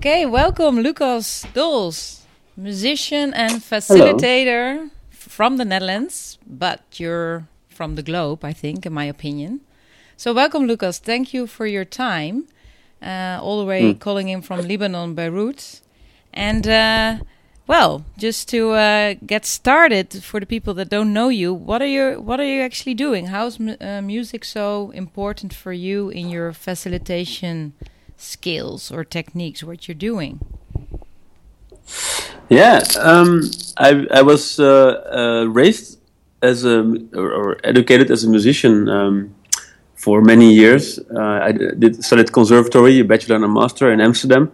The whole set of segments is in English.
Okay, welcome, Lucas Dols, musician and facilitator Hello. from the Netherlands, but you're from the globe, I think, in my opinion. So, welcome, Lucas. Thank you for your time. Uh, all the way mm. calling in from Lebanon, Beirut. And, uh, well, just to uh, get started for the people that don't know you, what are you what are you actually doing? How's uh, music so important for you in your facilitation skills or techniques? What you're doing? Yeah, um, I I was uh, uh, raised as a or, educated as a musician um, for many years. Uh, I did studied conservatory, a bachelor and a master in Amsterdam,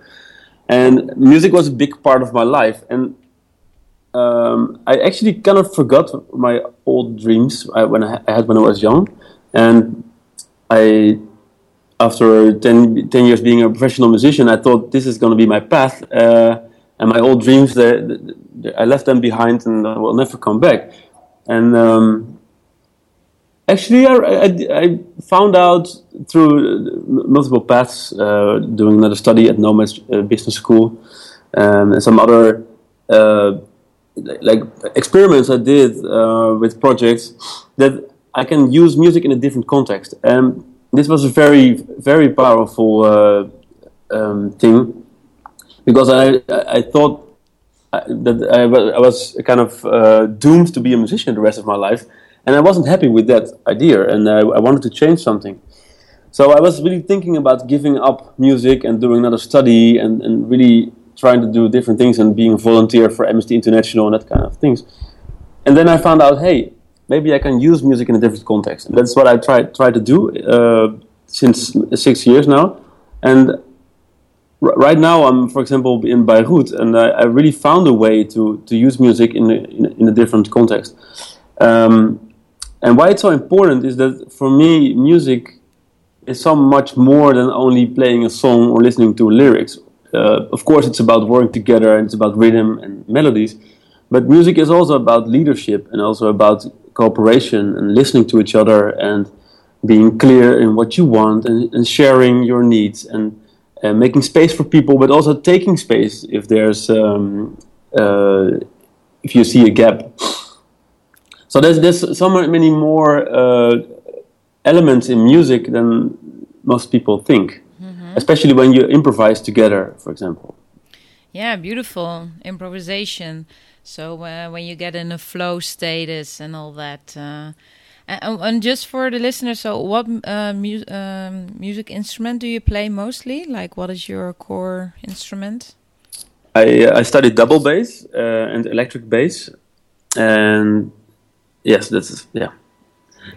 and music was a big part of my life. And um, I actually kind of forgot my old dreams I, when I had when I was young, and I. After 10, 10 years being a professional musician, I thought this is going to be my path, uh, and my old dreams, I left them behind and I will never come back. And um, actually, I, I, I, found out through multiple paths, uh, doing another study at Knowmads uh, Business School, um, and some other uh, like experiments I did uh, with projects, that I can use music in a different context. And this was a very, very powerful uh, um, thing because I, I thought that I, I was kind of uh, doomed to be a musician the rest of my life, and I wasn't happy with that idea, and I, I, wanted to change something. So I was really thinking about giving up music and doing another study, and, and really trying to do different things and being a volunteer for Amnesty International and that kind of things. And then I found out, hey, maybe I can use music in a different context, that's what I try try to do uh, since six years now, and right now I'm, for example, in Beirut, and I, I, really found a way to, to use music in a, in a, in a different context. Um, and why it's so important is that for me, music is so much more than only playing a song or listening to lyrics. Uh, of course, it's about working together and it's about rhythm and melodies, but music is also about leadership and also about cooperation and listening to each other and being clear in what you want and, and sharing your needs and uh, making space for people, but also taking space if there's um, uh, if you see a gap. So there's there's so many more uh, elements in music than most people think, mm-hmm. especially when you improvise together, for example. Yeah, beautiful improvisation. So uh, when you get in a flow status and all that uh, and, and, just for the listeners, so what uh, mu um, music instrument do you play mostly? Like, what is your core instrument? I uh, I studied double bass uh, and electric bass, and yes, that's yeah,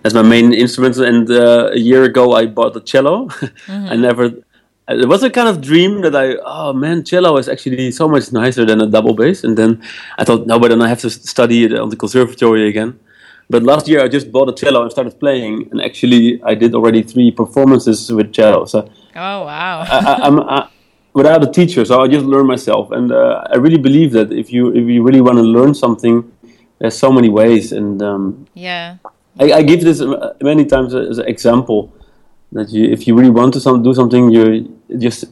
that's my main instrument. And uh, a year ago, I bought a cello. Mm -hmm. I never. It was a kind of dream that I, oh man, cello is actually so much nicer than a double bass. And then I thought, no, but then I have to study it on the conservatory again. But last year I just bought a cello and started playing, and actually I did already three performances with cello. So oh wow! I, am without a teacher, so I just learn myself, and uh, I really believe that if you if you really want to learn something, there's so many ways, and um, yeah, I, I, give this many times as an example that you if you really want to some, do something, you just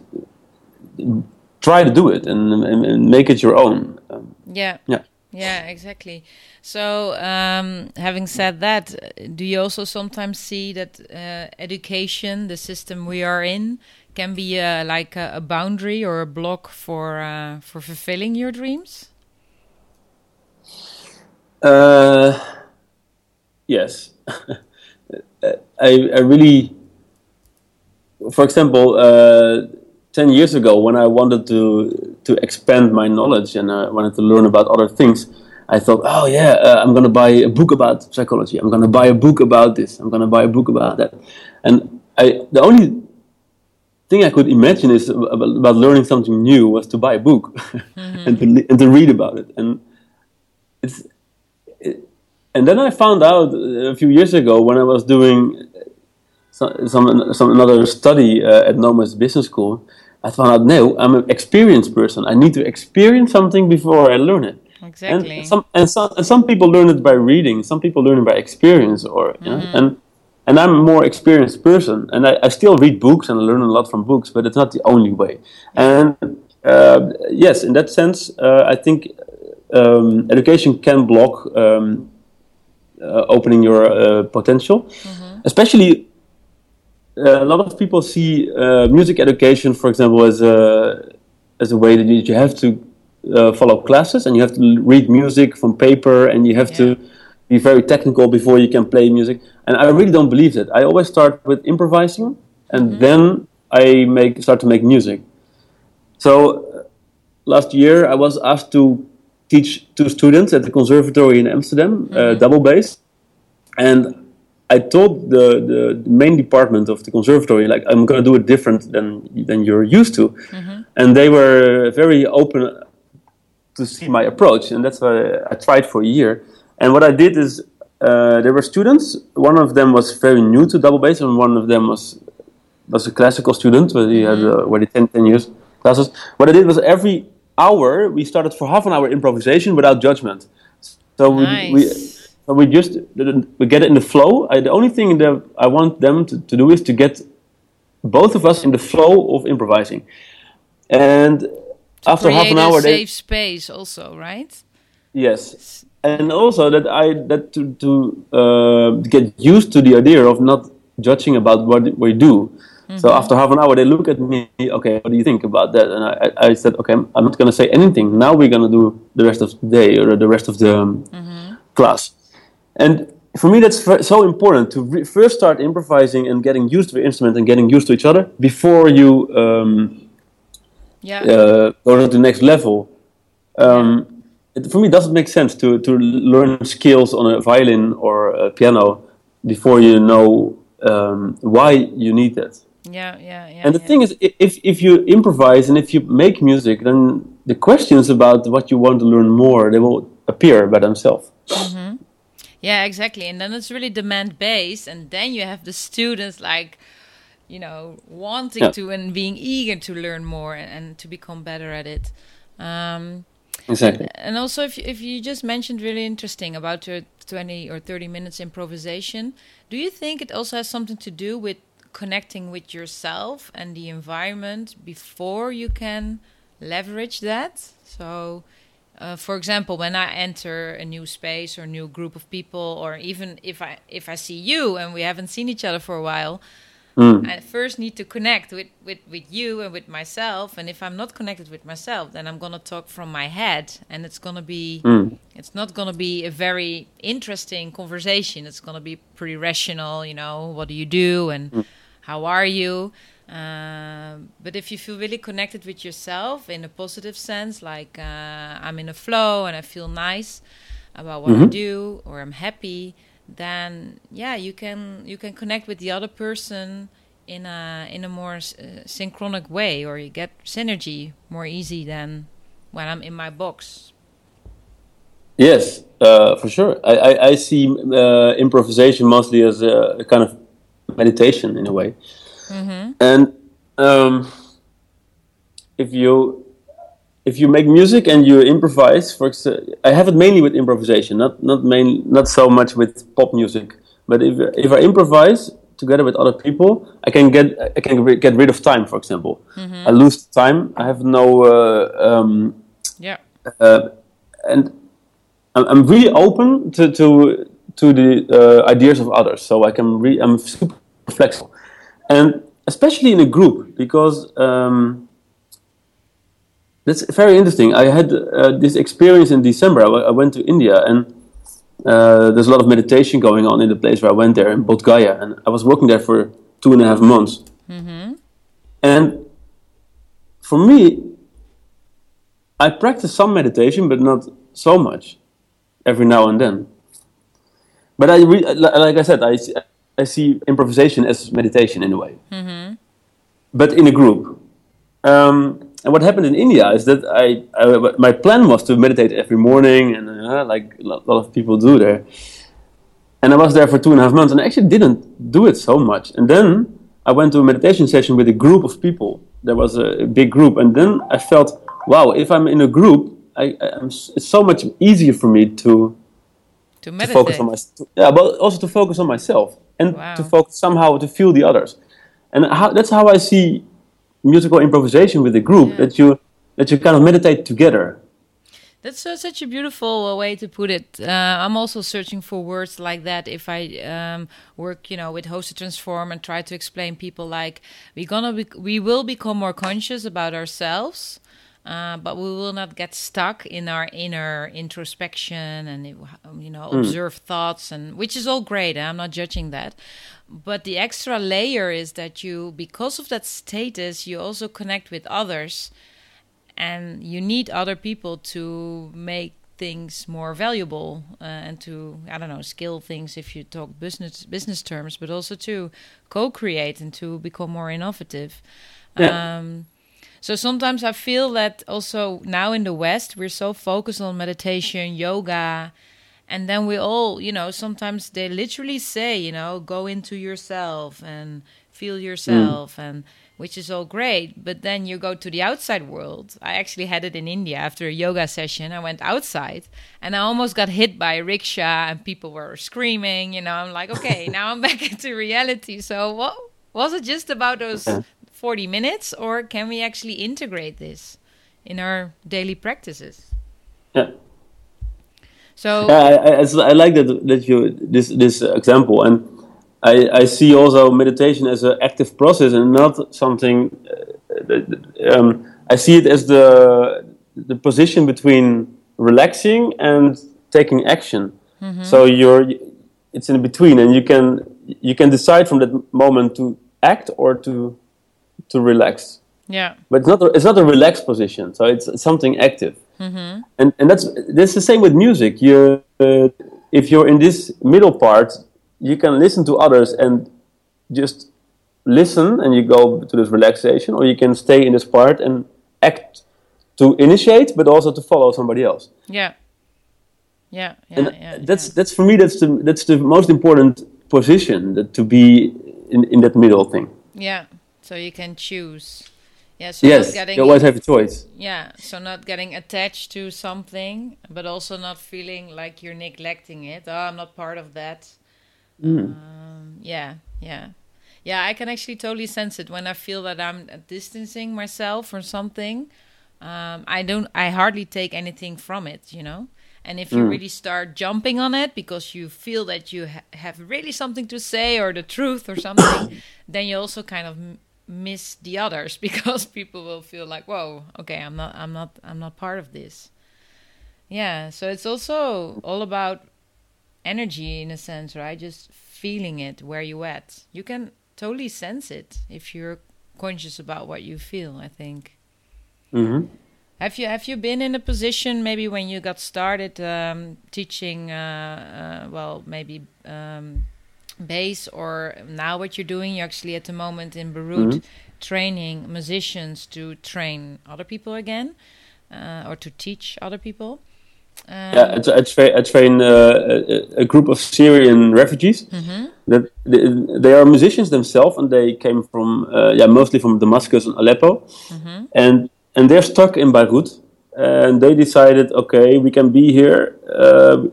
try to do it and, and, and make it your own. Um, yeah. Yeah. Yeah, exactly. So, um, having said that, do you also sometimes see that uh, education, the system we are in, can be uh, like a, a, boundary or a block for uh, for fulfilling your dreams? Uh, yes, I, I really, for example, uh, ten years ago when I wanted to to expand my knowledge and I wanted to learn about other things I thought, oh yeah, uh, I'm gonna buy a book about psychology. I'm gonna buy a book about this. I'm gonna buy a book about that. And I, the only thing I could imagine is about, about learning something new was to buy a book mm-hmm. and to and to read about it. And it's, it, and then I found out a few years ago when I was doing some some, some another study uh, at Knowmads Business School. I found out no, I'm an experienced person. I need to experience something before I learn it. Exactly. And some and some and some people learn it by reading. Some people learn it by experience, or you know, mm-hmm. and and I'm a more experienced person, and I, I still read books and I learn a lot from books, but it's not the only way. And uh, yes, in that sense, uh, I think um, education can block um, uh, opening your uh, potential. Mm-hmm. Especially, a lot of people see uh, music education, for example, as a as a way that you have to follow classes and you have to read music from paper and you have yeah. to be very technical before you can play music. And I really don't believe that. I always start with improvising and mm-hmm. then I make start to make music. So last year I was asked to teach two students at the conservatory in Amsterdam, uh, mm-hmm. uh, double bass, and I told the, the, the, main department of the conservatory like I'm going to do it different than than you're used to, mm-hmm. and they were very open to see my approach, and that's why I tried for a year. And what I did is uh, there were students. One of them was very new to double bass, and one of them was was a classical student where he had uh, where 10, 10 years classes. What I did was every hour we started for half an hour improvisation without judgment. So nice. we, we just we get it in the flow. I, the only thing that I want them to, to do is to get both of us in the flow of improvising. And to after half an hour, safe space also, right? Yes, and also that I that to to uh, get used to the idea of not judging about what we do. Mm-hmm. So after half an hour, they look at me. Okay, what do you think about that? And I, I said, okay, I'm not going to say anything. Now we're going to do the rest of the day or the rest of the um, mm-hmm. class. And for me, that's so important to re- first start improvising and getting used to the instrument and getting used to each other before you um, yeah. uh, go to the next level. Um, it, for me, it doesn't make sense to, to learn skills on a violin or a piano before you know um, why you need that. Yeah, yeah, yeah. And the yeah. thing is, if if you improvise and if you make music, then the questions about what you want to learn more they will appear by themselves. Mm-hmm. Yeah, exactly. And then it's really demand based, and then you have the students like, you know, wanting yeah. to and being eager to learn more and, and to become better at it. Um, exactly. And also, if if you just mentioned really interesting about your twenty or thirty minutes improvisation, do you think it also has something to do with connecting with yourself and the environment before you can leverage that. So, uh, for example, when I enter a new space or a new group of people, or even if I if I see you and we haven't seen each other for a while, mm. I first need to connect with, with with you and with myself. And if I'm not connected with myself, then I'm gonna talk from my head, and it's gonna be mm. it's not gonna be a very interesting conversation. It's gonna be pretty rational. You know, what do you do and mm how are you? Um, but if you feel really connected with yourself in a positive sense, like uh, I'm in a flow and I feel nice about what mm-hmm. I do or I'm happy, then yeah, you can you can connect with the other person in a in a more uh, synchronic way, or you get synergy more easy than when I'm in my box. Yes, uh, for sure. I, I, I see uh, improvisation mostly as a, a kind of meditation in a way. Mm-hmm. And um, if you if you make music and you improvise, for example, I have it mainly with improvisation, not not main, not so much with pop music. But if if I improvise together with other people, I can get I can get rid of time. For example, mm-hmm. I lose time. I have no uh, um, yeah, uh, and I'm really open to to to the uh, ideas of others. So I can re- I'm super flexible, and especially in a group because um, that's very interesting. I had uh, this experience in December. I, w- I went to India and. Uh, there's a lot of meditation going on in the place where I went there in Bodh Gaya, and I was working there for two and a half months. Mm-hmm. And for me, I practice some meditation, but not so much. Every now and then. But I, re- like I said, I, I see improvisation as meditation in a way, mm-hmm. but in a group. Um, and what happened in India is that I, I, my plan was to meditate every morning, and uh, like a lot of people do there. And I was there for two and a half months, and I actually didn't do it so much. And then I went to a meditation session with a group of people. There was a, big group, and then I felt, wow, if I'm in a group, I, it's so much easier for me to to, to focus on my yeah, but also to focus on myself and wow. to focus somehow to feel the others. And how, that's how I see musical improvisation with the group. Yeah. That you that you kind of meditate together. That's uh, such a beautiful uh, way to put it. Uh, I'm also searching for words like that. If I um, work, you know, with Host to Transform and try to explain people like we're gonna be, we will become more conscious about ourselves, uh, but we will not get stuck in our inner introspection and you know mm. observe thoughts and which is all great. I'm not judging that, but the extra layer is that you because of that status you also connect with others and you need other people to make things more valuable uh, and to I don't know scale things if you talk business business terms, but also to co-create and to become more innovative. Yeah. Um, so sometimes I feel that also now in the West we're so focused on meditation, yoga, and then we all you know sometimes they literally say you know go into yourself and feel yourself mm. and which is all great. But then you go to the outside world. I actually had it in India after a yoga session. I went outside and I almost got hit by a rickshaw and people were screaming. You know, I'm like, okay, now I'm back into reality. So, what was it just about those 40 minutes, or can we actually integrate this in our daily practices? Yeah. So yeah, I, I, I like that that you this this example and I, I see also meditation as an active process and not something. Uh, um, I see it as the the position between relaxing and taking action. Mm-hmm. So you're it's in between, and you can you can decide from that moment to act or to to relax. Yeah, but it's not a, it's not a relaxed position. So it's, it's something active, mm-hmm. and and that's that's the same with music. You uh, if you're in this middle part, you can listen to others and just listen and you go to this relaxation, or you can stay in this part and act to initiate, but also to follow somebody else. Yeah. Yeah, yeah, and yeah, that's yeah. that's for me that's the that's the most important position that to be in in that middle thing. Yeah, so you can choose. Yeah, so yes, you always have a choice. Yeah, so not getting attached to something, but also not feeling like you're neglecting it. Oh, I'm not part of that. Mm. Um, yeah, yeah. Yeah, I can actually totally sense it when I feel that I'm distancing myself from something. Um, I don't, I hardly take anything from it, you know. And if you mm. really start jumping on it because you feel that you ha- have really something to say or the truth or something, then you also kind of miss the others because people will feel like, "Whoa, okay, I'm not, I'm not, I'm not part of this." Yeah, so it's also all about energy in a sense, right? Just feeling it where you at. You can totally sense it if you're conscious about what you feel. I think. Mm-hmm. Have you have you been in a position maybe when you got started um, teaching? Uh, uh, well, maybe um, bass, or now what you're doing? You're actually at the moment in Beirut mm-hmm. training musicians to train other people again, uh, or to teach other people. Um, yeah, I, I, tra I train uh, a, a, group of Syrian refugees. Mm-hmm. That they, they, are musicians themselves, and they came from uh, yeah mostly from Damascus and Aleppo, mm-hmm. and and they're stuck in Beirut. And they decided, okay, we can be here. Uh,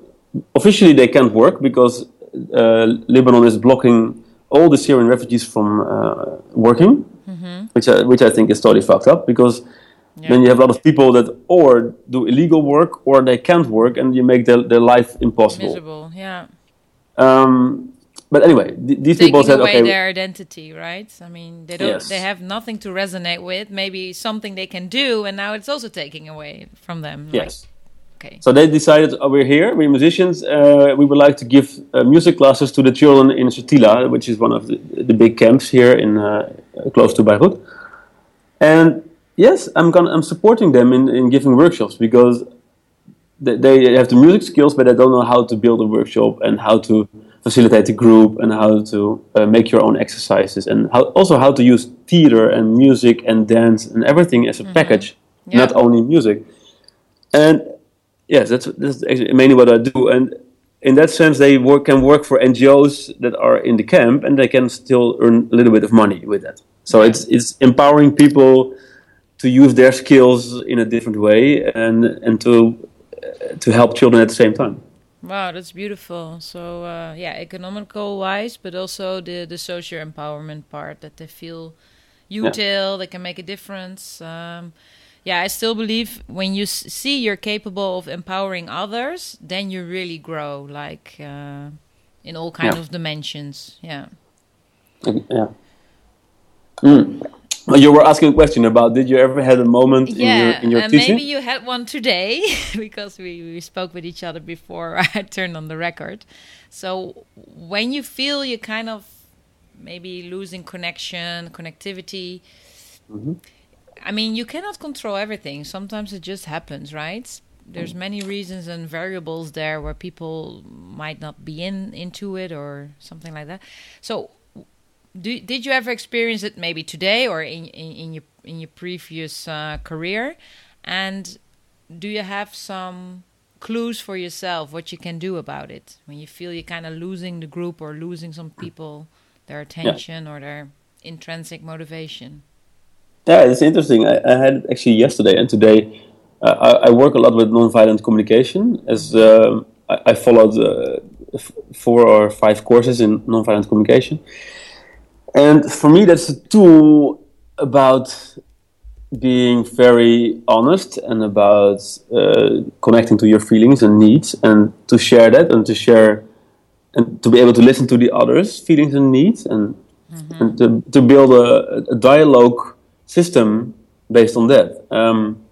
officially, they can't work because Lebanon is blocking all the Syrian refugees from uh, working, mm-hmm. which I, which I think is totally fucked up because yeah. Then you have a lot of people that or do illegal work or they can't work, and you make their, their life impossible. Miserable, yeah. Um, but anyway, th- these Taking people said, away okay, their identity, right? I mean, they don't, yes. they have nothing to resonate with. Maybe something they can do, and now it's also taking away from them. Yes. Like, okay. So they decided, oh, we're here, we're musicians. Uh, we would like to give uh, music classes to the children in Shatila, which is one of the, the big camps here in uh, close to Beirut. And yes, I'm gonna, I'm supporting them in, in giving workshops because they, they have the music skills, but they don't know how to build a workshop and how to facilitate the group and how to uh, make your own exercises and how, also how to use theater and music and dance and everything as a mm-hmm. package, yeah. not only music. And yes, that's that's mainly what I do. And in that sense, they work, can work for NGOs that are in the camp, and they can still earn a little bit of money with that. So yeah. it's it's empowering people to use their skills in a different way and and to to help children at the same time. Wow, that's beautiful. So uh, yeah, economical wise, but also the the social empowerment part that they feel util, yeah. they can make a difference. Um, yeah, I still believe when you see you're capable of empowering others, then you really grow, like uh, in all kind yeah. of dimensions. Yeah. Yeah. Mm. You were asking a question about did you ever had a moment yeah, in your, in your uh, teaching? maybe you had one today because we, we spoke with each other before I turned on the record. So when you feel you kind of maybe losing connection, connectivity, mm -hmm. I mean, you cannot control everything. Sometimes it just happens, right? There's many reasons and variables there where people might not be in into it or something like that. So do, did you ever experience it maybe today or in, in, in your in your previous uh, career and do you have some clues for yourself what you can do about it when you feel you're kind of losing the group or losing some people their attention yeah. or their intrinsic motivation yeah it's interesting i, I had actually yesterday and today uh, I, I, work a lot with nonviolent communication as uh, I, I, followed uh, four or five courses in nonviolent communication and for me, that's a tool about being very honest and about uh, connecting to your feelings and needs and to share that and to share and to be able to listen to the others' feelings and needs and, mm-hmm. and to, to build a, a, dialogue system based on that. Um,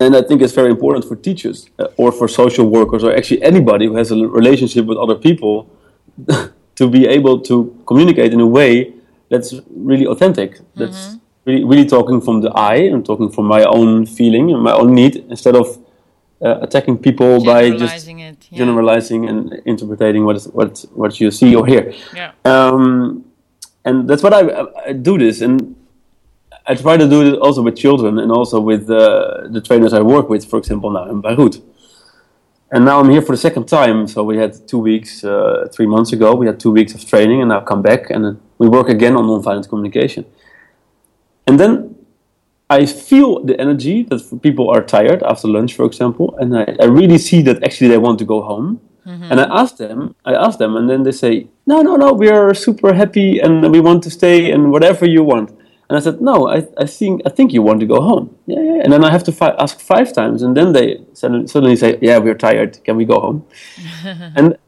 and I think it's very important for teachers uh, or for social workers or actually anybody who has a relationship with other people to be able to communicate in a way that's really authentic. That's mm-hmm. really, really talking from the I and talking from my own feeling and my own need instead of uh, attacking people by just it, yeah. generalizing and interpreting what is what what you see or hear. Yeah. Um, and that's what I, I, do this, and I try to do it also with children and also with uh, the trainers I work with. For example, now in Beirut and now I'm here for the second time. So we had two weeks, uh, three months ago, we had two weeks of training, and now come back and we work again on nonviolent communication. And then I feel the energy that people are tired after lunch, for example, and I, I really see that actually they want to go home. Mm-hmm. And I ask them, I ask them, and then they say, "No, no, no, we are super happy and we want to stay and whatever you want." And I said, no, I, I think I think you want to go home. Yeah, yeah. And then I have to fi- ask five times, and then they suddenly say, yeah, we're tired. Can we go home? and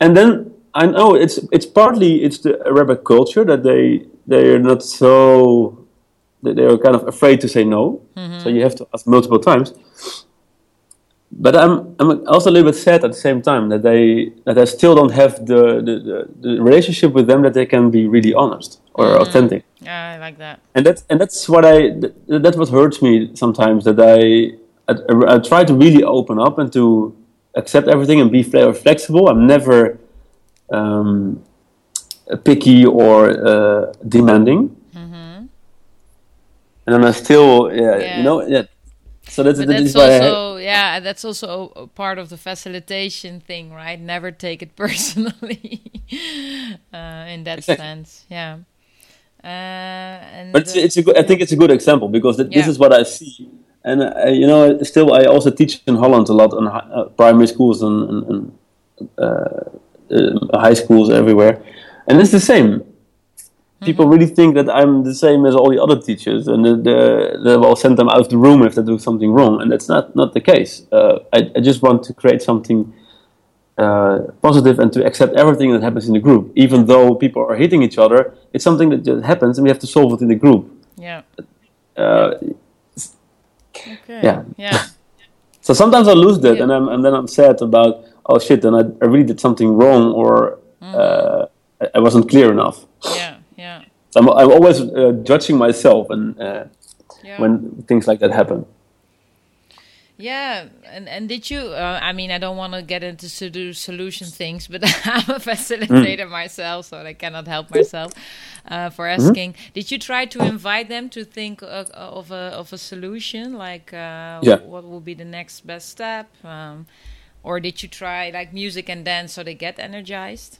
and then I know it's it's partly it's the Arabic culture that they they are not so they are kind of afraid to say no. Mm-hmm. So you have to ask multiple times but I'm I'm also a little bit sad at the same time that they that I still don't have the the, the, the relationship with them that they can be really honest or mm. authentic. Yeah, I like that. And that's and that's what I that, that's what hurts me sometimes that I, I, I try to really open up and to accept everything and be flexible. I'm never um, picky or uh, demanding. Mm-hmm. And then I still yeah, yeah. you know yeah so that's, that's also yeah that's also a part of the facilitation thing right? Never take it personally uh, in that exactly. sense yeah. Uh, and but it's, it's a good, I think it's a good example because th- yeah. this is what I see. And uh, you know still I also teach in Holland a lot in uh, primary schools and, and, and uh, uh, high schools everywhere. And it's the same people really think that I'm the same as all the other teachers, and they will send them out of the room if they do something wrong, and that's not not the case. Uh, I, I, just want to create something uh, positive and to accept everything that happens in the group, even though people are hitting each other. It's something that just happens, and we have to solve it in the group. Yeah. Uh, okay. Yeah. Yeah. so sometimes I lose that, yeah. and, I'm, and then I'm sad about oh shit, then I, I really did something wrong, or mm. I, I wasn't clear enough. Yeah I'm, I'm always uh, judging myself and uh, yeah. when things like that happen. Yeah, and and did you? Uh, I mean, I don't want to get into solution things, but I'm a facilitator mm. myself, so I cannot help myself uh, for mm-hmm. asking. Mm-hmm. Did you try to invite them to think of, of a of a solution, like uh, yeah. what will be the next best step, um, or did you try like music and dance so they get energized?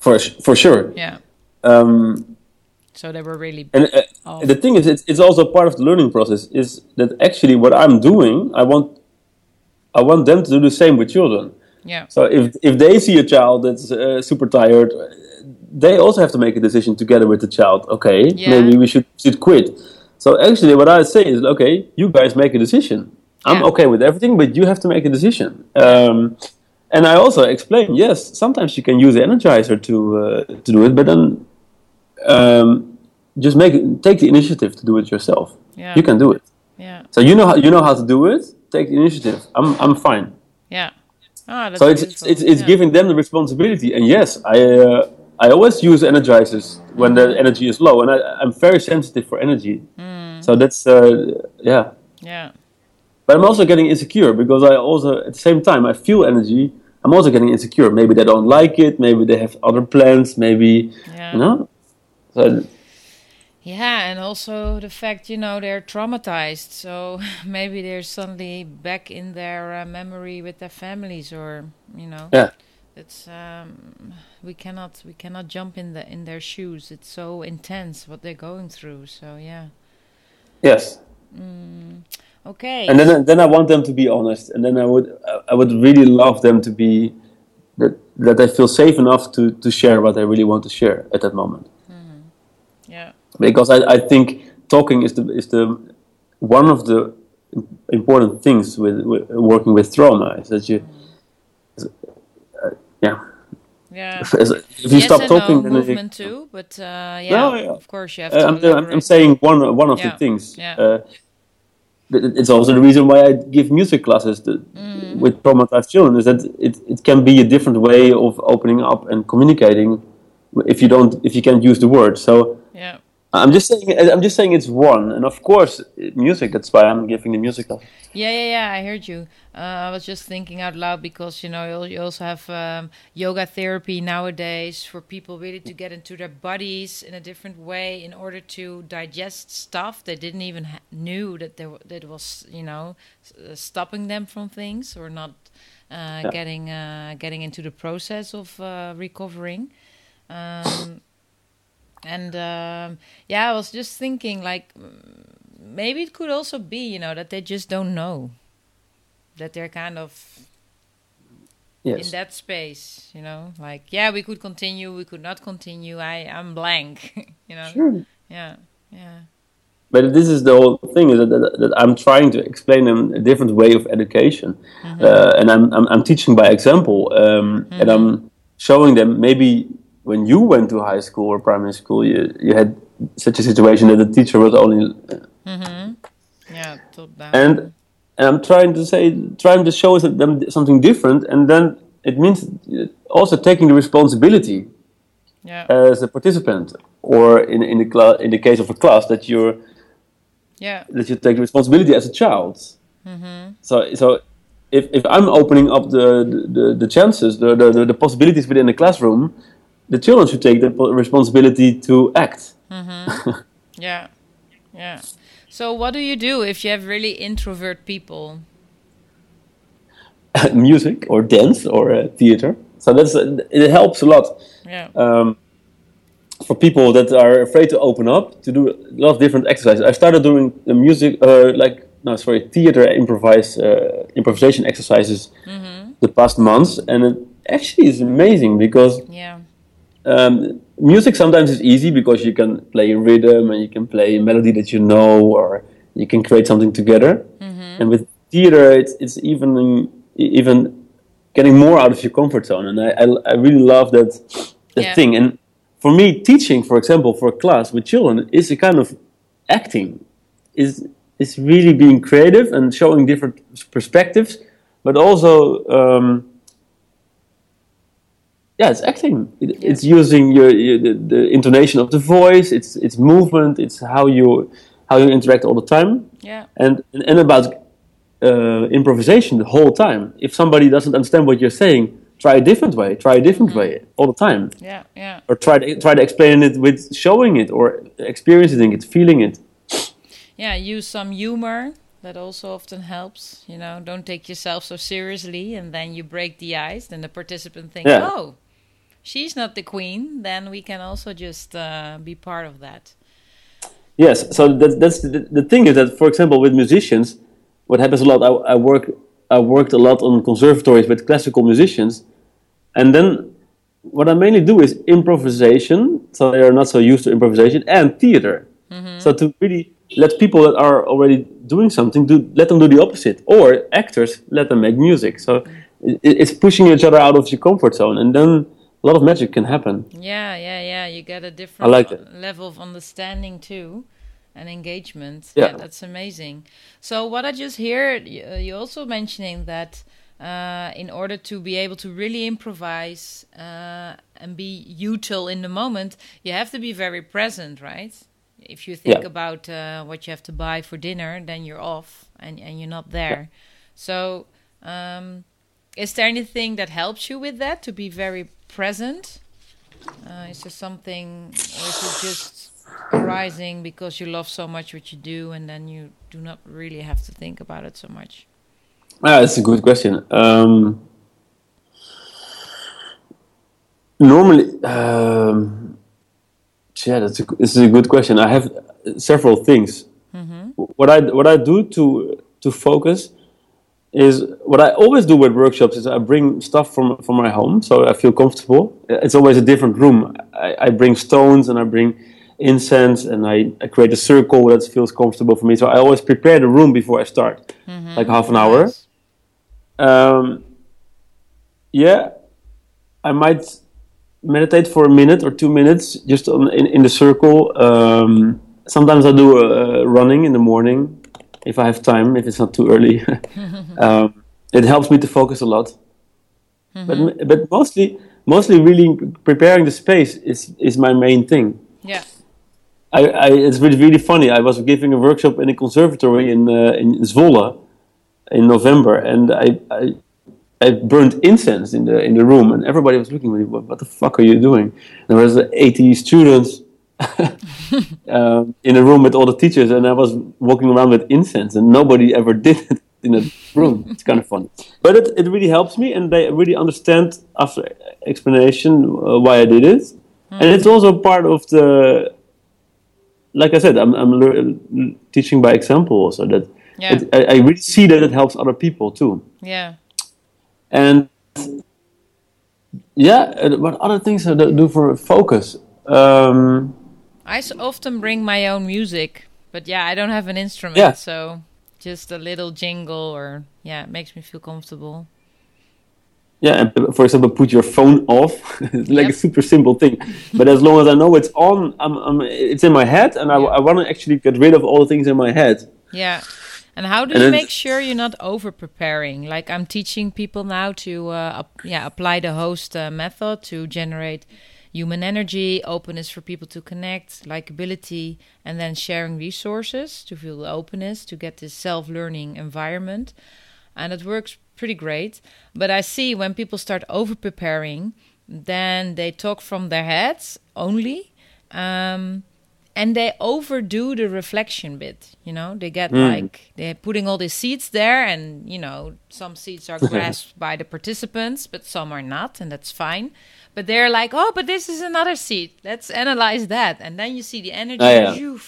For for sure. Yeah. Um, so they were really. And uh, the thing is, it's, it's also part of the learning process. Is that actually what I'm doing? I want, I want them to do the same with children. Yeah. So if if they see a child that's uh, super tired, they also have to make a decision together with the child. Okay, yeah. maybe we should should quit. So actually, what I say is, okay, you guys make a decision. I'm Yeah. okay with everything, but you have to make a decision. Um, and I also explain, yes, sometimes you can use the energizer to uh, to do it, but then um, just make take the initiative to do it yourself. Yeah. You can do it. Yeah. So you know how you know how to do it. Take the initiative. I'm I'm fine. Yeah. Ah, that's so it's it's it's, it's Yeah. giving them the responsibility. And yes, I uh, I always use energizers when the energy is low, and I, I'm very sensitive for energy. Mm. So that's uh, yeah. Yeah. But I'm also getting insecure because I also at the same time I feel energy. I'm also getting insecure. Maybe they don't like it. Maybe they have other plans. Maybe Yeah. you know. So Yeah, and also the fact, you know, they're traumatized. So maybe they're suddenly back in their uh, memory with their families, or you know, yeah, it's um, we cannot we cannot jump in the in their shoes. It's so intense what they're going through. So yeah, yes. okay. And then then I want them to be honest, and then I would I would really love them to be that that they feel safe enough to to share what they really want to share at that moment. Because I, I think talking is the is the one of the important things with, with working with trauma is that you uh, yeah yeah. if, if you yes stop talking no then you- movement too, but uh, yeah, No, yeah. of course you have Uh, to. I'm, I'm, I'm saying one one of Yeah, the things. yeah. Uh, it's also the reason why I give music classes to, Mm-hmm. with traumatized children is that it, it can be a different way of opening up and communicating if you don't if you can't use the word. So Yeah. I'm just saying I'm just saying it's one, and of course music. That's why I'm giving the music class. Yeah, yeah, yeah. I heard you. Uh, I was just thinking out loud because you know you also have um, yoga therapy nowadays for people really to get into their bodies in a different way in order to digest stuff they didn't even ha- knew that there that was you know uh, stopping them from things or not uh, getting uh, getting into the process of uh, recovering. Um, and um, yeah, I was just thinking like maybe it could also be you know that they just don't know that they're kind of in that space you know? Like yeah we could continue we could not continue. I i'm blank you know? Sure. yeah yeah. But this is the whole thing is that, that, that I'm trying to explain them a different way of education, uh, and I'm, I'm I'm teaching by example, um, and I'm showing them maybe when you went to high school or primary school, you you had such a situation that the teacher was only, uh, mm-hmm. yeah top down and and I'm trying to say, trying to show them something different, and then it means uh, also taking the responsibility yeah. as a participant, or in in the cla- in the case of a class that you're yeah. that you take responsibility as a child. Mm-hmm. So, so if, if I'm opening up the the, the chances, the, the, the possibilities within the classroom, the children should take the responsibility to act. yeah. Yeah. So what do you do if you have really introvert people? Music or dance or uh, theater. So that's it helps a lot. Yeah. Um, for people that are afraid to open up to do a lot of different exercises. I started doing the music, uh, like no, sorry, theater improvise uh, improvisation exercises the past months, and it actually is amazing because yeah um, music sometimes is easy because you can play a rhythm and you can play a melody that you know, or you can create something together. And with theater, it's it's even even getting more out of your comfort zone, and I I, I really love that that Yeah. thing. And for me, teaching, for example, for a class with children is a kind of acting. is is really being creative and showing different perspectives, but also. Um, yeah, it's acting. It, It's using your, your the, the intonation of the voice. It's it's movement. It's how you how you interact all the time, yeah and and about uh, improvisation the whole time. If somebody doesn't understand what you're saying, try a different way. Try a different way all the time, yeah yeah or try to try to explain it with showing it or experiencing it, feeling it. yeah use some humor that also often helps you know don't take yourself so seriously and then you break the ice then the participant thinks Yeah. oh she's not the queen then we can also just uh, be part of that Yes, so that, that's the, the thing is that, for example, with musicians, what happens a lot. I, I work, I worked a lot on conservatories with classical musicians, and then what I mainly do is improvisation. So they are not so used to improvisation and theater. Mm-hmm. So to really let people that are already doing something do let them do the opposite, or actors let them make music. So it, it's pushing each other out of your comfort zone, and then a lot of magic can happen. Yeah, yeah, yeah. You get a different like level of understanding too and engagement. Yeah. yeah. that's amazing. So what I just heard, you also mentioning that uh, in order to be able to really improvise uh, and be util in the moment, you have to be very present, right? If you think yeah. about uh, what you have to buy for dinner, then you're off and, and you're not there. Yeah. So, um, is there anything that helps you with that to be very present? Uh, is there something, or is it just arising because you love so much what you do and then you do not really have to think about it so much? Ah, that's a good question. Um, normally, um, yeah, that's a, this is a good question. I have several things. Mm-hmm. What I what I do to to focus is what I always do with workshops is I bring stuff from from my home, so I feel comfortable. It's always a different room. I, I bring stones and I bring incense and I, I, create a circle that feels comfortable for me. So I always prepare the room before I start, mm-hmm. like half an hour. Nice. Um, yeah, I might meditate for a minute or two minutes just on, in, in the circle. Um, sometimes I do uh, running in the morning if I have time, if it's not too early. um, it helps me to focus a lot. Mm-hmm. But, but mostly, mostly really preparing the space is, is my main thing. Yeah. I, I, it's really, really funny. I was giving a workshop in a conservatory in, uh, in Zwolle in November, and I, I, I burned incense in the in the room, and everybody was looking at me. What, what the fuck are you doing? There was 80 students um, in a room with all the teachers, and I was walking around with incense, and nobody ever did it in a room. it's kind of fun, but it, it really helps me, and they really understand after explanation uh, why I did it, mm. and it's also part of the. Like I said, I'm, I'm teaching by example also that yeah. It, I, I really see that it helps other people too. Yeah. And yeah, what other things I do for focus? Um, I often bring my own music, but yeah, I don't have an instrument, yeah. so just a little jingle or yeah, it makes me feel comfortable. Yeah, and for example, put your phone off. it's like yep. a super simple thing, but as long as I know it's on, I'm, I'm it's in my head, and I, I want to actually get rid of all the things in my head. Yeah. And how do you make sure you're not over preparing? Like I'm teaching people now to uh, yeah apply the host uh, method to generate human energy, openness for people to connect, likability, and then sharing resources to feel the openness to get this self-learning environment, and it works pretty great. But I see when people start over preparing, then they talk from their heads only. Um, and they overdo the reflection bit you know they get mm. like they're putting all these seats there and you know some seats are grasped by the participants but some are not and that's fine but they're like oh but this is another seat. Let's analyze that. And then you see the energy. Oh, yeah.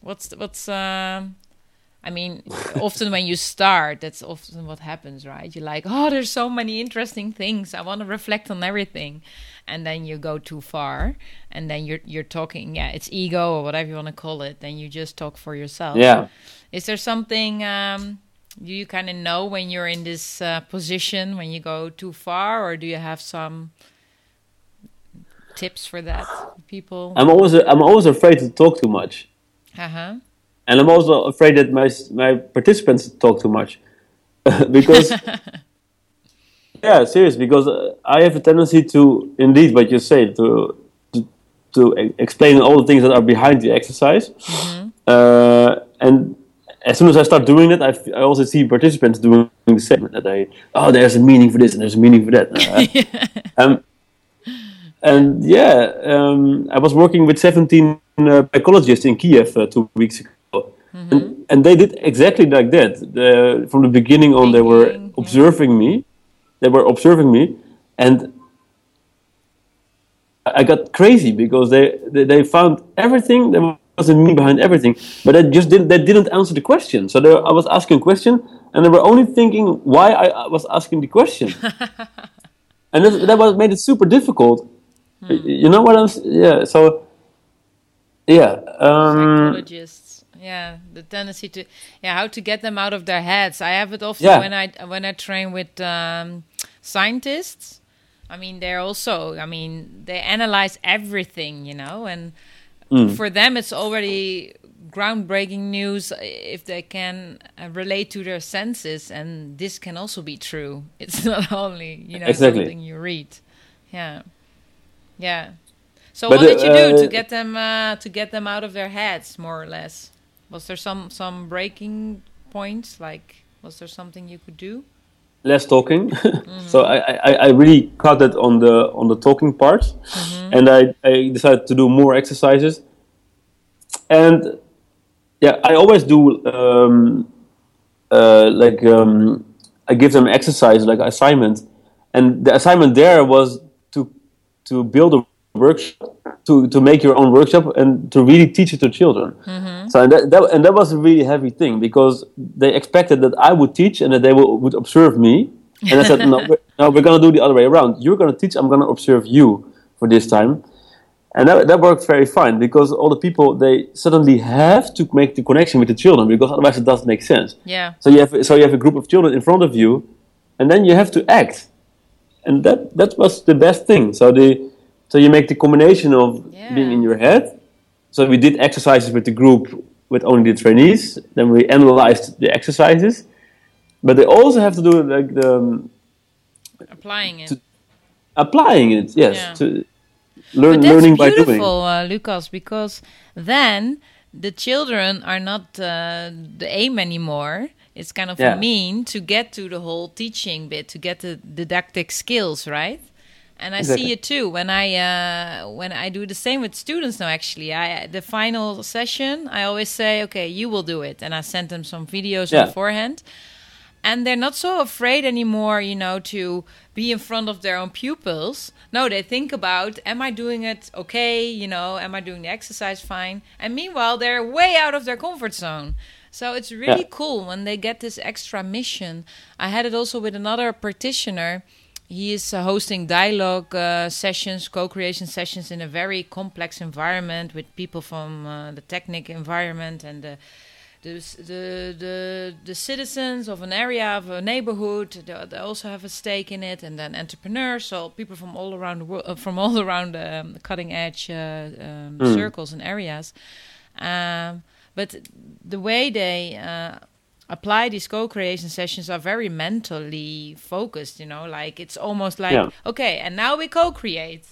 what's what's um I mean, often when you start, that's often what happens, right? You're like, oh, there's so many interesting things. I want to reflect on everything. And then you go too far. And then you're you're talking yeah it's ego or whatever you want to call it. Then you just talk for yourself. Yeah. Is there something um do you kind of know when you're in this uh, position when you go too far or do you have some tips for that people? I'm always i'm always afraid to talk too much. Uh-huh. And i'm also afraid that my my participants talk too much. Because yeah, serious because uh, I have a tendency to, indeed, what you say, to to, to explain all the things that are behind the exercise, mm-hmm. uh, and as soon as I start doing it, I, f- I also see participants doing the same. That they, oh, there's a meaning for this and there's a meaning for that. Uh, um, and yeah, um, I was working with 17 uh, psychologists in Kiev uh, two weeks ago. Mm-hmm. And, and, they did exactly like that. The, from the beginning on, they were observing me they were observing me, and I got crazy because they they, they found everything meaning behind everything, but they just didn't they didn't answer the question. So they, I was asking a question, and they were only thinking why I, I was asking the question, and that, that was made it super difficult. Hmm. You know what I'm? Yeah. So Yeah. Um, Psychologists. Yeah, the tendency to yeah how to get them out of their heads. I have it often yeah. when I when I train with um, scientists. I mean, they're also. I mean, they analyze everything, you know, and mm. for them it's already groundbreaking news if they can uh, relate to their senses and this can also be true. It's not only you know exactly. something you read. Yeah. Yeah. So but what did you do to uh, get them uh, to get them out of their heads more or less? Was there some some breaking points? Like was there something you could do less talking mm-hmm. so I, I, I really cut it on the on the talking part mm-hmm. and I, I decided to do more exercises and yeah, I always do um, uh, like um, I give them exercise like assignment, and the assignment there was to to build a workshop to, to make your own workshop and to really teach it to children. Mm-hmm. So and that, that, and that was a really heavy thing because they expected that I would teach and that they will, would observe me. And I said, no, we're, no, we're going to do the other way around. You're going to teach. I'm going to observe you for this time and that, that worked very fine because all the people they suddenly have to make the connection with the children because otherwise it doesn't make sense yeah so you have so you have a group of children in front of you and then you have to act and that that was the best thing so the so you make the combination of yeah. being in your head so we did exercises with the group with only the trainees then we analyzed the exercises but they also have to do like the um, applying it applying it yes yeah. to, Learn, but learning by doing. Uh, Lucas, because then the children are not uh, the aim anymore. It's kind of yeah. a mean to get to the whole teaching bit, to get the didactic skills, right? And I exactly. see it too when I uh, when I do the same with students now. Actually, I the final session, I always say, "Okay, you will do it," and I send them some videos yeah. beforehand and they're not so afraid anymore you know to be in front of their own pupils no they think about am i doing it okay you know am i doing the exercise fine and meanwhile they're way out of their comfort zone so it's really yeah. cool when they get this extra mission i had it also with another practitioner he is uh, hosting dialogue uh, sessions co-creation sessions in a very complex environment with people from uh, the technic environment and the the, the the the citizens of an area of a neighborhood they, they, also have a stake in it and then entrepreneurs so people from all around the world uh, from all around um, the cutting edge uh, um, mm. circles and areas um, but the way they uh, apply these co-creation sessions are very mentally focused you know like it's almost like yeah. okay and now we co-create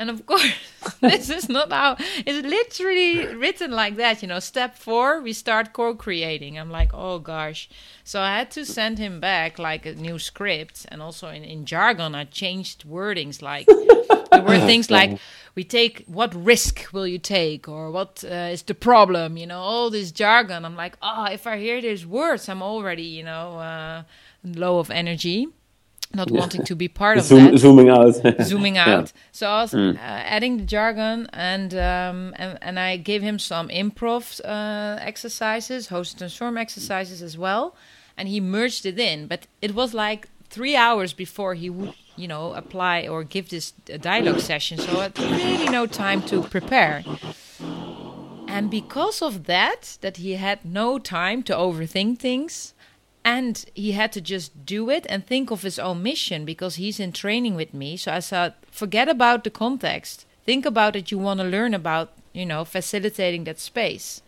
and of course, this is not how it's literally written like that. You know, step four, we start co creating. I'm like, oh gosh. So I had to send him back like a new script. And also in, in jargon, I changed wordings. Like, there were things like, we take, what risk will you take? Or what uh, is the problem? You know, all this jargon. I'm like, oh, if I hear these words, I'm already, you know, uh, low of energy not yeah. wanting to be part of Zoom, that. Zooming out. zooming out. Yeah. So I was mm. uh, adding the jargon, and, um, and and I gave him some improv uh, exercises, host transform exercises as well, and he merged it in. But it was like three hours before he would, you know, apply or give this dialogue session. So I really no time to prepare. And because of that, that he had no time to overthink things, and he had to just do it and think of his own mission because he's in training with me so i said forget about the context think about it you want to learn about you know facilitating that space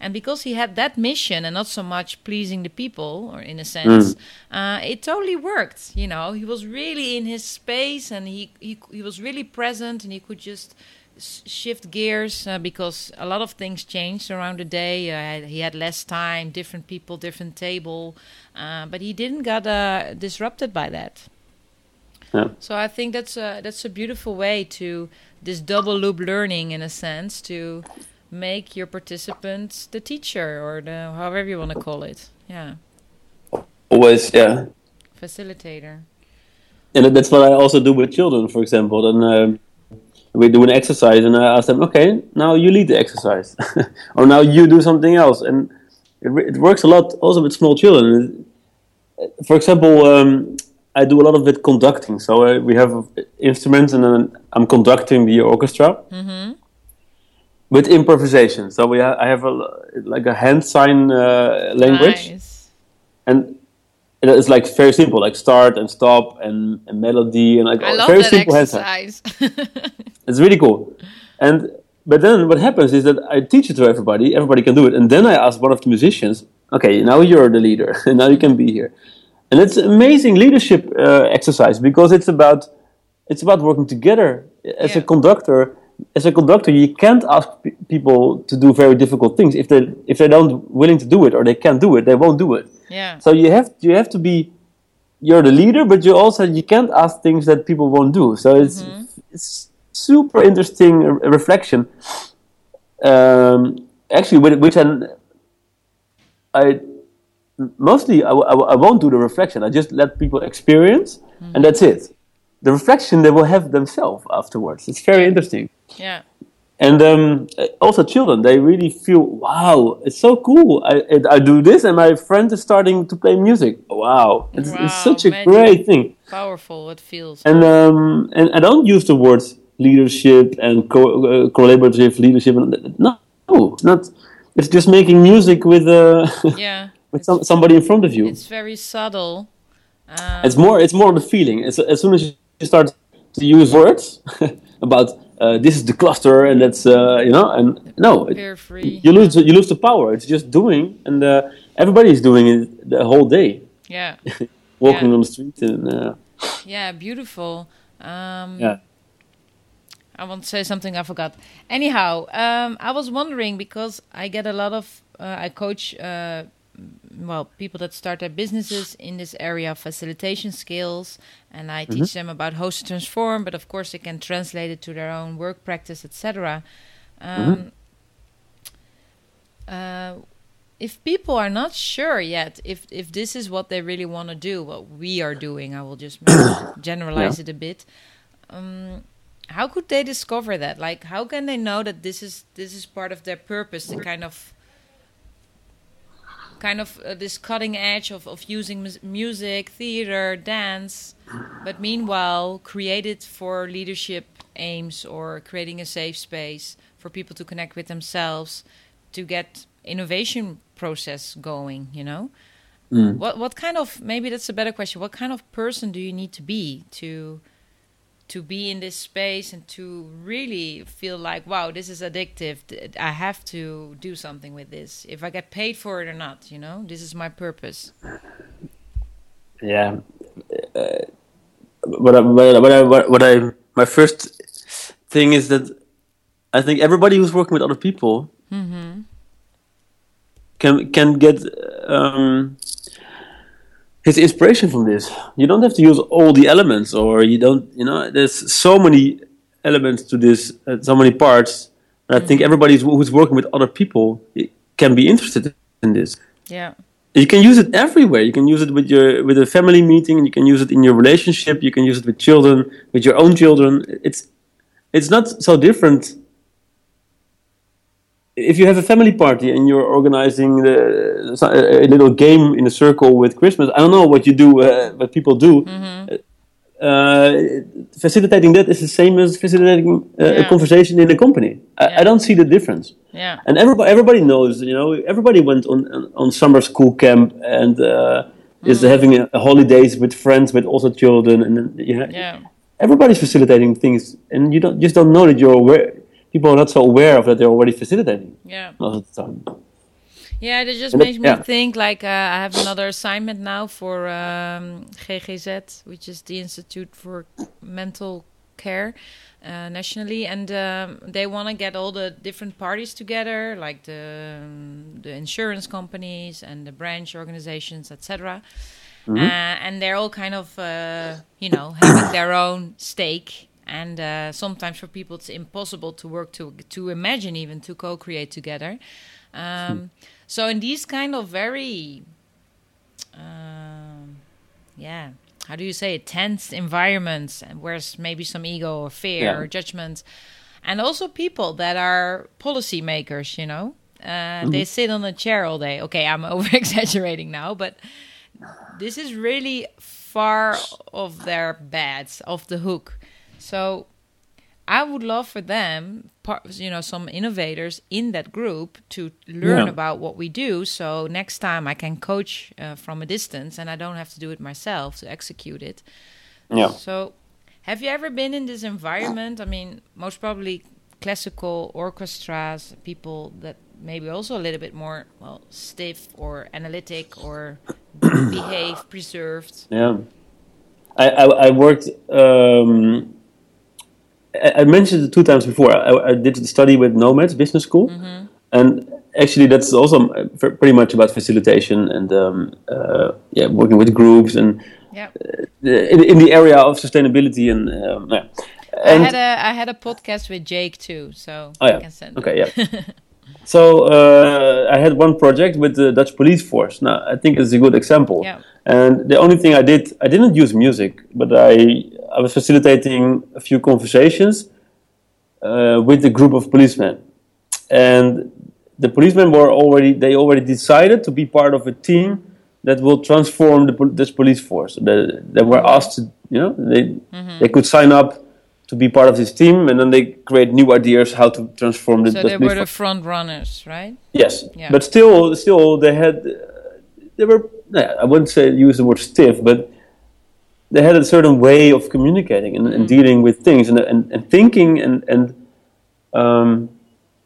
and because he had that mission and not so much pleasing the people or in a sense mm. uh, it totally worked you know he was really in his space and he, he he was really present and he could just shift gears uh, because a lot of things changed around the day. Uh, he had less time, different people, different table, uh, but he didn't get uh, disrupted by that. Yeah. So I think that's a, that's a beautiful way to this double loop learning in a sense to make your participants the teacher or the however you want to call it. Yeah. Always, yeah. Facilitator. And that's what I also do with children, for example. And um, we do an exercise and I ask them, okay, now you lead the exercise, or now you do something else, and it, it, works a lot also with small children. For example, um, I do a lot of it conducting, so uh, we have instruments and then I'm conducting the orchestra. Mm-hmm. With improvisation. So we ha- I have a like a hand sign uh, language, Nice. and it's like very simple, like start and stop and, and melody and like I love very that simple hand sign. It's really cool. And but then what happens is that I teach it to everybody. Everybody can do it, and then I ask one of the musicians, "Okay, now you're the leader. And now you can be here." And it's an amazing leadership uh, exercise because it's about it's about working together. As a conductor, as a conductor, you can't ask pe- people to do very difficult things if they if they don't willing to do it or they can't do it, they won't do it. yeah. So you have you have to be you're the leader, but you also you can't ask things that people won't do. So it's it's super interesting uh, reflection. Um, actually, with, which I I mostly I, I, I won't do the reflection. I just let people experience, and that's it. The reflection they will have themselves afterwards. It's very interesting. Yeah. And um, also children, they really feel, wow, it's so cool. I, I do this and my friend is starting to play music. Wow, it's, Wow, it's such a magic. great thing. Powerful. It feels. And um, and I don't use the words leadership and co- uh, collaborative leadership. and- No, it's not. It's just making music with uh, yeah. with some, somebody in front of you. It's very subtle. Um, It's more. It's more the feeling. It's, as soon as you start to use words about uh, this is the cluster and that's uh, you know and no, it, you lose you lose the power. It's just doing, and uh, everybody is doing it the whole day, Yeah. walking Yeah. on the street and uh, Yeah. Beautiful. Um, yeah. I want to say something I forgot. Anyhow, um, I was wondering because I get a lot of uh, I coach uh, well people that start their businesses in this area of facilitation skills, and I teach them about host to transform. But of course, they can translate it to their own work practice, etc. Um, uh, if people are not sure yet if if this is what they really want to do, what we are doing, I will just generalize it a bit. Um, how could they discover that? Like, how can they know that this is this is part of their purpose? The kind of kind of uh, this cutting edge of of using mus- music, theater, dance, but meanwhile created for leadership aims or creating a safe space for people to connect with themselves to get innovation process going you know? What what kind of maybe that's a better question what kind of person do you need to be to to be in this space and to really feel like wow this is addictive. I have to do something with this if i get paid for it or not you know? This is my purpose. Yeah. Uh, what I, what I, what I, what I, my first thing is that I think everybody who's working with other people can can get um, his inspiration from this. You don't have to use all the elements, or you don't. You know, there's so many elements to this, uh, so many parts. And I think everybody who's- who's working with other people can be interested in this yeah you can use it everywhere. You can use it with your with a family meeting. You can use it in your relationship. You can use it with children, with your own children. It's it's not so different. If you have a family party and you're organizing the, a little game in a circle with Christmas, I don't know what you do, uh, what people do. Uh, facilitating that is the same as facilitating uh, a conversation in a company. I, Yeah. I don't see the difference yeah and everybody everybody knows you know everybody went on on summer school camp and uh, is having a, a holidays with friends with also children and you know, yeah everybody's facilitating things and you don't just don't know that you're aware people are not so aware of that they're already facilitating yeah most of the time Yeah, that just makes me yeah. think like uh, I have another assignment now for um, GGZ, which is the Institute for Mental Care uh, nationally, and um, they want to get all the different parties together, like the um, the insurance companies and the branch organizations, etc. Uh, and they're all kind of uh, you know having their own stake. And uh, sometimes for people it's impossible to work to to imagine even to co-create together. Um, so in these kind of very, um, yeah, how do you say it, tense environments, and where's maybe some ego or fear Yeah. or judgment, and also people that are policy makers, you know, uh, they sit on a chair all day. Okay, I'm over exaggerating now, but this is really far of their beds, off the hook. So I would love for them, you know, some innovators in that group to learn Yeah. about what we do. So next time I can coach uh, from a distance, and I don't have to do it myself to execute it. Yeah. So, have you ever been in this environment? I mean, most probably classical orchestras, people that maybe also a little bit more well stiff or analytic or behave preserved. Yeah, I I, I worked. Um, I, I mentioned it two times before. I, I did the study with Knowmads Business School, Mm-hmm. and actually that's also uh, pretty much about facilitation and um, uh, yeah, working with groups and Yeah. uh, in, in the area of sustainability and um, yeah. I had a I had a podcast with Jake too, so Oh, I yeah. can send. Okay, yeah. so uh, I had one project with the Dutch police force. Now I think it's a good example. Yeah. And the only thing I did, I didn't use music, but I I was facilitating a few conversations uh, with a group of policemen, and the policemen were already they already decided to be part of a team that will transform the police force. They, they were asked to, you know, they Mm-hmm. they could sign up to be part of this team, and then they create new ideas how to transform the, So they were the front runners, right? Yes, Yeah. but still, still they had uh, they were. I wouldn't say use the word stiff, but they had a certain way of communicating and, Mm. and dealing with things and and, and thinking and and um,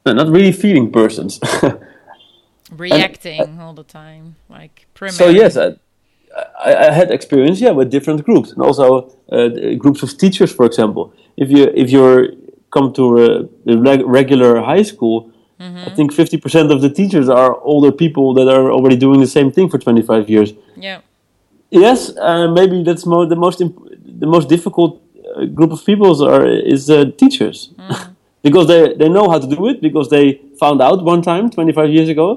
not really feeling persons. Reacting all the time, like primarily. so yes, I, I, I had experience, yeah, with different groups and also uh, groups of teachers, for example. If you if you're come to a, a reg- regular high school, I think fifty percent of the teachers are older people that are already doing the same thing for twenty five years. yeah, Yes, uh, maybe that's mo- the most imp- the most difficult uh, group of people are is uh, teachers because they they know how to do it because they found out one time twenty five years ago,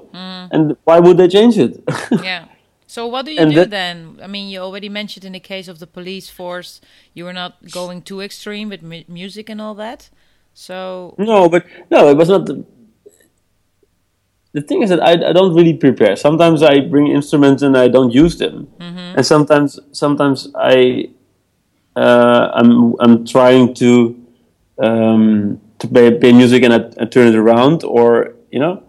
and why would they change it? yeah. So what do you And do that- then? I mean, you already mentioned in the case of the police force, you were not going too extreme with mu- music and all that. So No, but no, it was not. The, the thing is that I, I don't really prepare. Sometimes I bring instruments and I don't use them, and sometimes sometimes I uh, I'm I'm trying to um, to play, play music and I, I turn it around, or you know.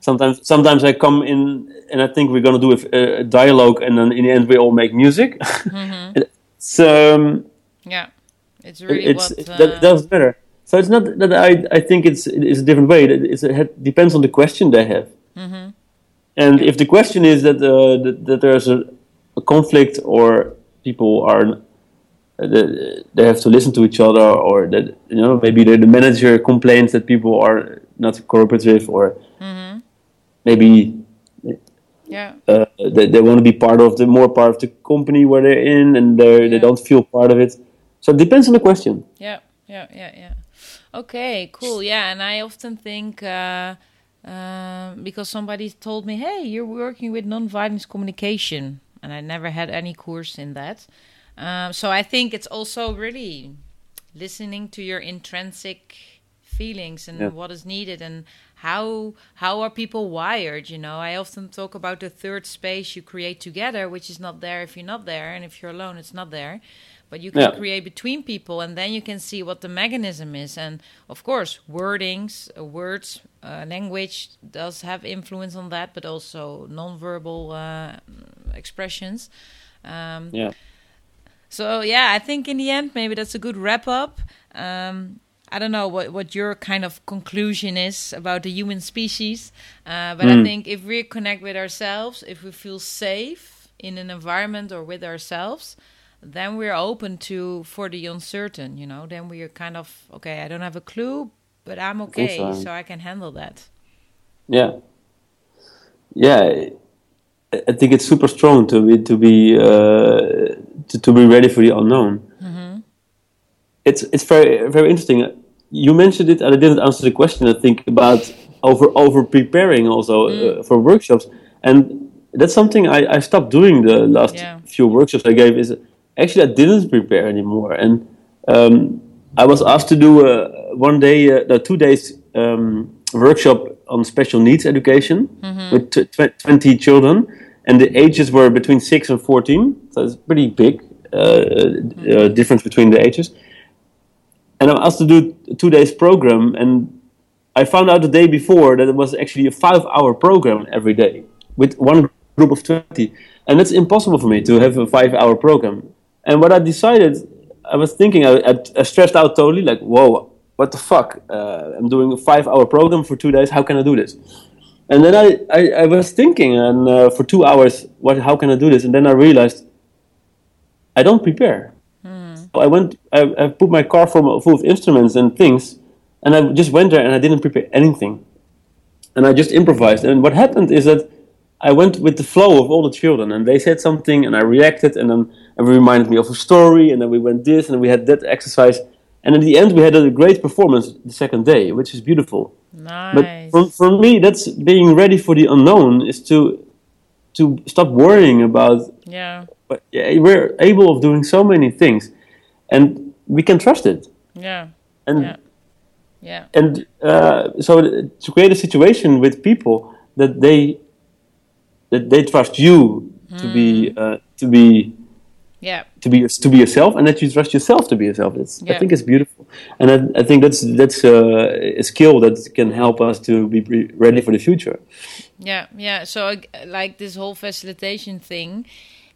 Sometimes sometimes I come in and I think we're gonna do a, a dialogue, and then in the end we all make music. So um, yeah, it's really it's what. uh, that does better. So it's not that I I think it's it's a different way. It, it's, it depends on the question they have. Mm-hmm. And if the question is that uh, that, that there's a, a conflict or people are uh, they have to listen to each other or that you know maybe the, the manager complains that people are not cooperative or Mm-hmm. Maybe yeah, uh, they, they want to be part of the more part of the company where they're in and they they Yeah. don't feel part of it. So it depends on the question. yeah, yeah, yeah, yeah. Okay, cool. Yeah, and I often think uh, um because somebody told me, "Hey, you're working with nonviolence communication," and I never had any course in that. Um, so I think it's also really listening to your intrinsic feelings and Yeah. what is needed and how how are people wired you know i often talk about the third space you create together which is not there if you're not there and if you're alone it's not there but you can Yeah. create between people and then you can see what the mechanism is and of course wordings words uh, language does have influence on that but also non-verbal uh, expressions um, Yeah. so yeah, I think in the end maybe that's a good wrap up. Um, I don't know what what your kind of conclusion is about the human species, uh, but I think if we connect with ourselves, if we feel safe in an environment or with ourselves, then we're open to for the uncertain. You know, then we are kind of okay. I don't have a clue, but I'm okay, so. so I can handle that. Yeah, yeah. I- I think it's super strong to be to be uh, to, to be ready for the unknown. It's it's very very interesting. You mentioned it, and I didn't answer the question. I think about over over preparing also uh, for workshops, and that's something I, I stopped doing the last Yeah. few workshops I gave. Is actually I didn't prepare anymore, and um, I was asked to do a one day, uh, no, two days um, workshop on special needs education with tw- tw- 20 children, and the ages were between 6 and 14, so it's pretty big uh, uh, difference between the ages. And I'm asked to do two days program, and I found out the day before that it was actually a five hour program every day with one group of 20. And it's impossible for me to have a five hour program. And what I decided, I was thinking, I, I stressed out totally, like, whoa, what the fuck? Uh, I'm doing a five hour program for two days. How can I do this? And then I, I, I was thinking, and uh, for two hours, what, how can I do this? And then I realized I don't prepare. I went, I, I put my car full, full of instruments and things, and I just went there and I didn't prepare anything. And I just improvised. And what happened is that I went with the flow of all the children, and they said something, and I reacted, and then it reminded me of a story, and then we went this, and we had that exercise. And in the end, we had a great performance the second day, which is beautiful. Nice. But for, for me, that's being ready for the unknown is to to stop worrying about. Yeah. But yeah, we're able of doing so many things, and we can trust it. Yeah. And yeah. Yeah. And uh, so to create a situation with people that they that they trust you mm. to be mm. uh, to be yeah to be to be yourself and that you trust yourself to be yourself it's, yeah. i think it's beautiful and I, I think that's that's uh, a skill that can help us to be ready for the future yeah yeah so like this whole facilitation thing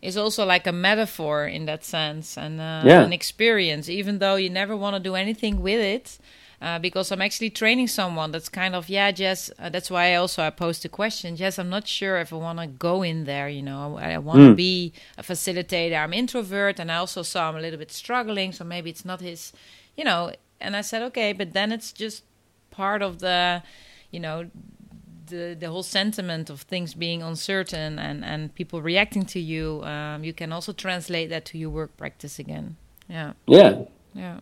is also like a metaphor in that sense and uh, yeah. an experience even though you never want to do anything with it uh, because I'm actually training someone that's kind of yeah, Jess. Uh, that's why I also I posed a question. Jess, I'm not sure if I want to go in there. You know, I, I want to mm. be a facilitator. I'm introvert, and I also saw I'm a little bit struggling, so maybe it's not his. You know, and I said okay, but then it's just part of the, you know, the the whole sentiment of things being uncertain and and people reacting to you. Um, you can also translate that to your work practice again. Yeah. Yeah. Yeah.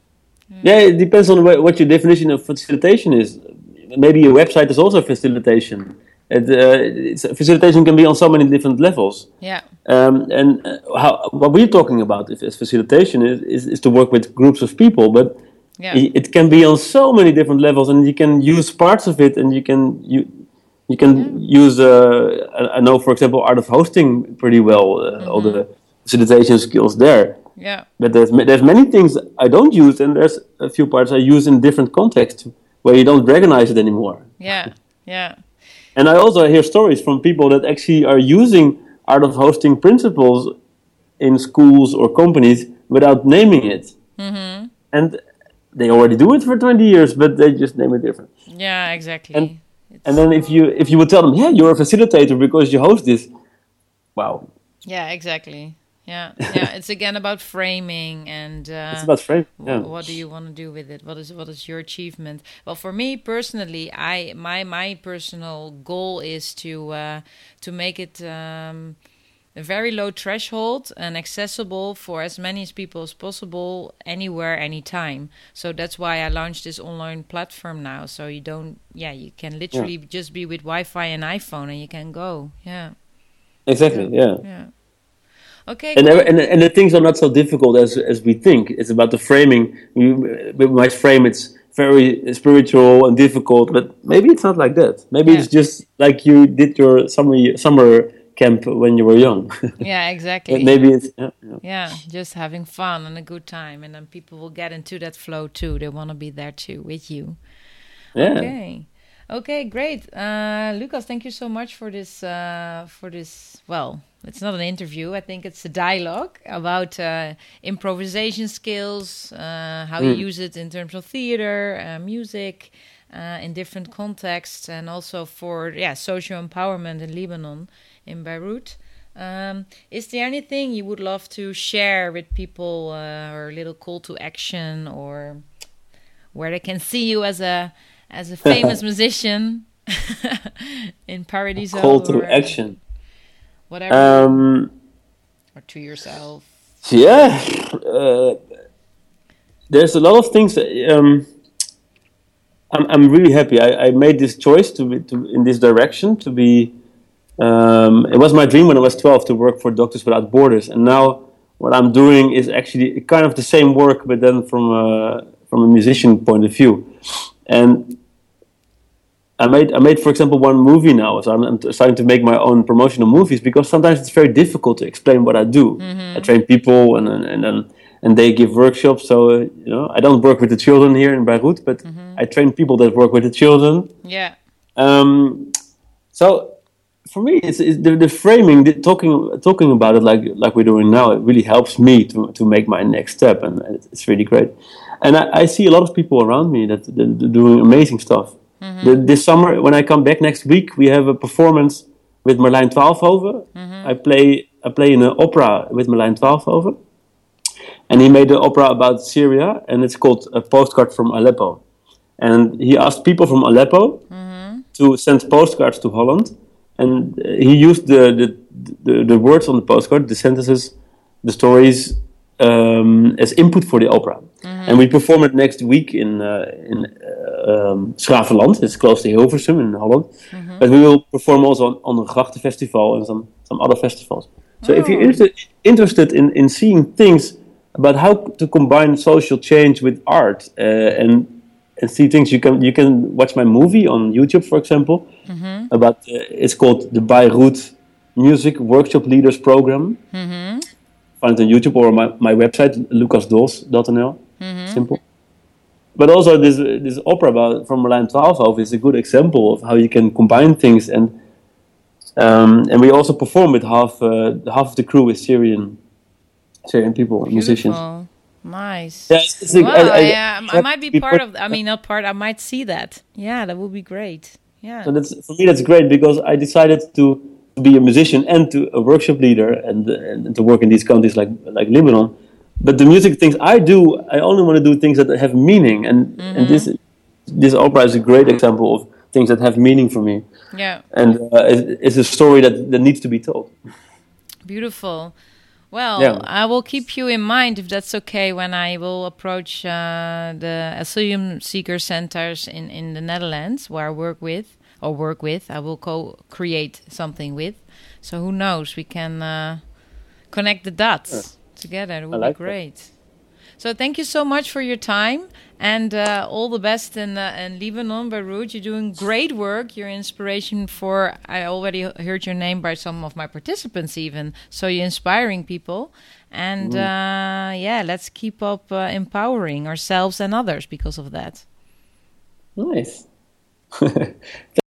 Yeah, it depends on what your definition of facilitation is. Maybe a website is also facilitation. It, uh, facilitation can be on so many different levels. Yeah. Um, and uh, how, what we're talking about is, facilitation is, is, is, to work with groups of people, but yeah. it, it, can be on so many different levels, and you can use parts of it, and you can you you can yeah. use. Uh, I know, for example, art of hosting pretty well. Uh, mm-hmm. All the facilitation skills there. Yeah. But there's there's many things I don't use, and there's a few parts I use in different contexts where you don't recognize it anymore. Yeah. Yeah. and I also hear stories from people that actually are using art of hosting principles in schools or companies without naming it. Mm-hmm. And they already do it for 20 years, but they just name it different. Yeah, exactly. And, and then if you if you would tell them, yeah, you're a facilitator because you host this, wow. Yeah, exactly yeah yeah it's again about framing and uh, it's about frame yeah. what do you want to do with it what is what is your achievement well for me personally i my my personal goal is to uh, to make it um, a very low threshold and accessible for as many people as possible anywhere anytime so that's why i launched this online platform now so you don't yeah you can literally yeah. just be with wi-fi and iphone and you can go yeah exactly yeah, yeah. Okay. And, cool. and and the things are not so difficult as as we think. It's about the framing. We, we might frame it's very spiritual and difficult, but maybe it's not like that. Maybe yeah. it's just like you did your summer summer camp when you were young. yeah, exactly. maybe it's yeah, yeah. yeah, just having fun and a good time, and then people will get into that flow too. They want to be there too with you. Yeah. Okay. Okay, great. Uh, Lucas, thank you so much for this. Uh, for this, well, it's not an interview. I think it's a dialogue about uh, improvisation skills, uh, how mm. you hmm. use it in terms of theater, uh, music, uh, in different contexts, and also for yeah social empowerment in Lebanon, in Beirut. Um, is there anything you would love to share with people, uh, or a little call to action, or where they can see you as a as a famous musician in Paradiso? Call to action whatever um, or to yourself yeah uh, there's a lot of things that, um, I'm, I'm really happy I, I made this choice to, be, to in this direction to be um, it was my dream when I was 12 to work for Doctors Without Borders and now what I'm doing is actually kind of the same work but then from a, from a musician point of view and I made I made for example one movie now, so I'm, I'm, starting to make my own promotional movies because sometimes it's very difficult to explain what I do. Mm-hmm. I train people and and, and and they give workshops. So uh, you know, I don't work with the children here in Beirut, but mm-hmm. I train people that work with the children. Yeah. Um, so for me, it's, it's the, the, framing, the talking talking about it like like we're doing now. It really helps me to to make my next step, and it's really great. And I, I see a lot of people around me that, that are doing amazing stuff. Mm-hmm. The, this summer, when I come back next week, we have a performance with Merlijn Twaalfhoven. Mm-hmm. I play I play in an opera with Merlijn Twaalfhoven, and he made an opera about Syria, and it's called A Postcard from Aleppo. And he asked people from Aleppo mm-hmm. to send postcards to Holland, and he used the, the the, the words on the postcard, the sentences, the stories um, as input for the opera. Mm-hmm. And we perform it next week in uh, in uh, um, 's-Graveland. It's close to Hilversum in Holland. Mm-hmm. But we will perform also on, on the Grachten Festival and some, some other festivals. So oh. if you're oh. inter- interested in, in seeing things about how to combine social change with art uh, and and see things, you can you can watch my movie on YouTube, for example. Mm-hmm. About uh, it's called the Beirut Music Workshop Leaders Program. Mm-hmm find it on YouTube or my, my website, lucasdols.nl. Mm-hmm. Simple. But also this this opera about, from Merlijn Twaalfhoven is a good example of how you can combine things and um, and we also perform with half uh, half of the crew is Syrian Syrian people, Beautiful. musicians. Nice. Yeah, it's wow, I, I, yeah, I, I might be part of. I mean, not part. I might see that. Yeah, that would be great. Yeah. So that's for me. That's great because I decided to be a musician and to a workshop leader and, and to work in these countries like like Lebanon. But the music things I do, I only want to do things that have meaning, and mm-hmm. and this this opera is a great example of things that have meaning for me. Yeah, and uh, it's a story that that needs to be told. Beautiful. Well, yeah. I will keep you in mind if that's okay when I will approach uh, the asylum seeker centers in, in the Netherlands where I work with or work with. I will co-create something with. So who knows? We can uh, connect the dots yeah. together. It would like be great. That. So thank you so much for your time and uh, all the best in, uh, in Lebanon, Beirut. You're doing great work. You're inspiration for. I already heard your name by some of my participants, even. So you're inspiring people, and mm. uh, yeah, let's keep up uh, empowering ourselves and others because of that. Nice.